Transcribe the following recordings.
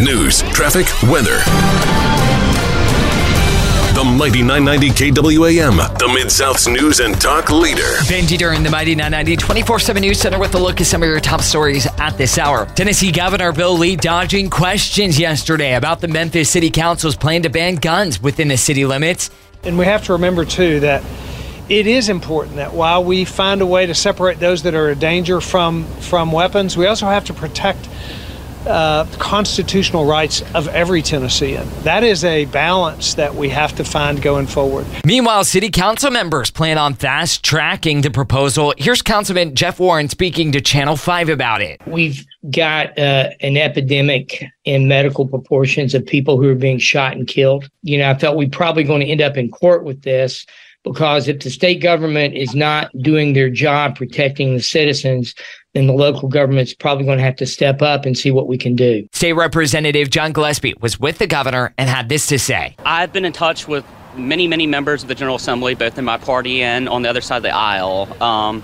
news, traffic, weather. The Mighty 990 KWAM, the Mid South's news and talk leader. Ben Dieter the Mighty 990 24 7 News Center with a look at some of your top stories at this hour. Tennessee Governor Bill Lee dodging questions yesterday about the Memphis City Council's plan to ban guns within the city limits. And we have to remember, too, that it is important that while we find a way to separate those that are a danger from, from weapons, we also have to protect uh, constitutional rights of every Tennessean. That is a balance that we have to find going forward. Meanwhile, city council members plan on fast tracking the proposal. Here's Councilman Jeff Warren speaking to Channel 5 about it. We've got uh, an epidemic in medical proportions of people who are being shot and killed. You know, I felt we probably going to end up in court with this because if the state government is not doing their job protecting the citizens, then the local government's probably going to have to step up and see what we can do. State Representative John Gillespie was with the governor and had this to say. I've been in touch with many, many members of the General Assembly, both in my party and on the other side of the aisle. Um,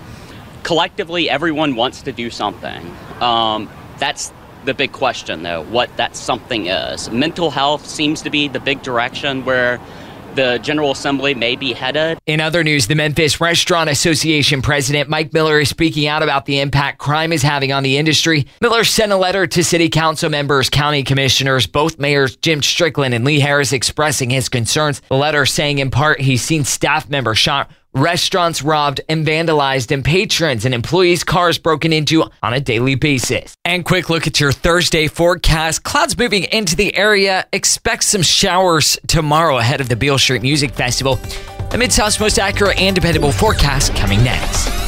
collectively, everyone wants to do something. Um, that's the big question, though, what that something is. Mental health seems to be the big direction where the General Assembly may be headed. In other news, the Memphis Restaurant Association president Mike Miller is speaking out about the impact crime is having on the industry. Miller sent a letter to city council members, county commissioners, both mayors Jim Strickland and Lee Harris expressing his concerns. The letter saying in part he's seen staff members shot restaurants robbed and vandalized, and patrons and employees' cars broken into on a daily basis. And quick look at your Thursday forecast. Clouds moving into the area. Expect some showers tomorrow ahead of the Beale Street Music Festival. The Mid South's most accurate and dependable forecast coming next.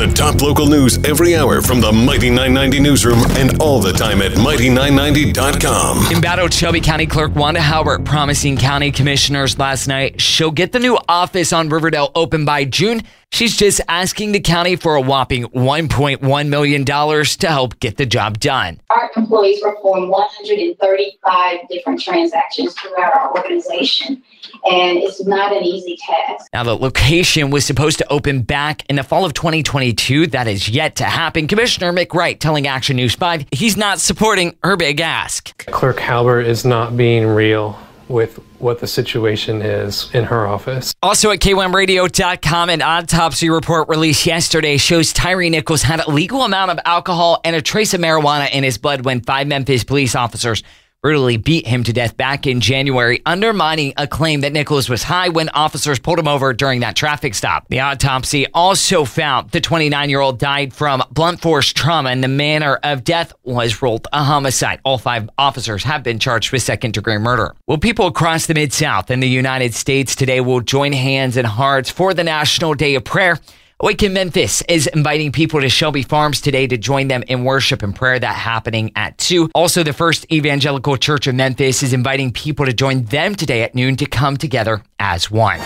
The top local news every hour from the Mighty 990 newsroom and all the time at mighty990.com. Embattled Shelby County Clerk Wanda Halbert promising county commissioners last night she'll get the new office on Riverdale open by June. She's just asking the county for a whopping $1.1 million to help get the job done. Our employees perform 135 different transactions throughout our organization, and it's not an easy task. Now, the location was supposed to open back in the fall of 2022. That is yet to happen. Commissioner Mick Wright telling Action News 5 he's not supporting her big ask. Clerk Halbert is not being real with what the situation is in her office. Also at KWAMradio.com, an autopsy report released yesterday shows Tyre Nichols had a legal amount of alcohol and a trace of marijuana in his blood when five Memphis police officers brutally beat him to death back in January, undermining a claim that Nicholas was high when officers pulled him over during that traffic stop. The autopsy also found the 29 year old died from blunt force trauma and the manner of death was ruled a homicide. All five officers have been charged with second degree murder. Well, people across the Mid South and the United States today will join hands and hearts for the National Day of Prayer. Awaken Memphis is inviting people to Shelby Farms today to join them in worship and prayer that happening at 2. Also, the First Evangelical Church of Memphis is inviting people to join them today at noon to come together as one.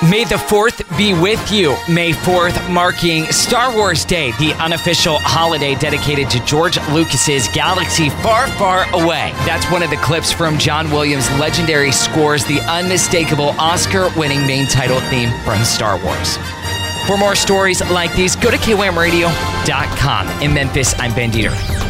May the 4th be with you. May 4th marking Star Wars Day, the unofficial holiday dedicated to George Lucas's galaxy far, far away. That's one of the clips from John Williams' legendary scores, the unmistakable Oscar winning main title theme from Star Wars. For more stories like these, go to KWAMradio.com. In Memphis, I'm Ben Dieter.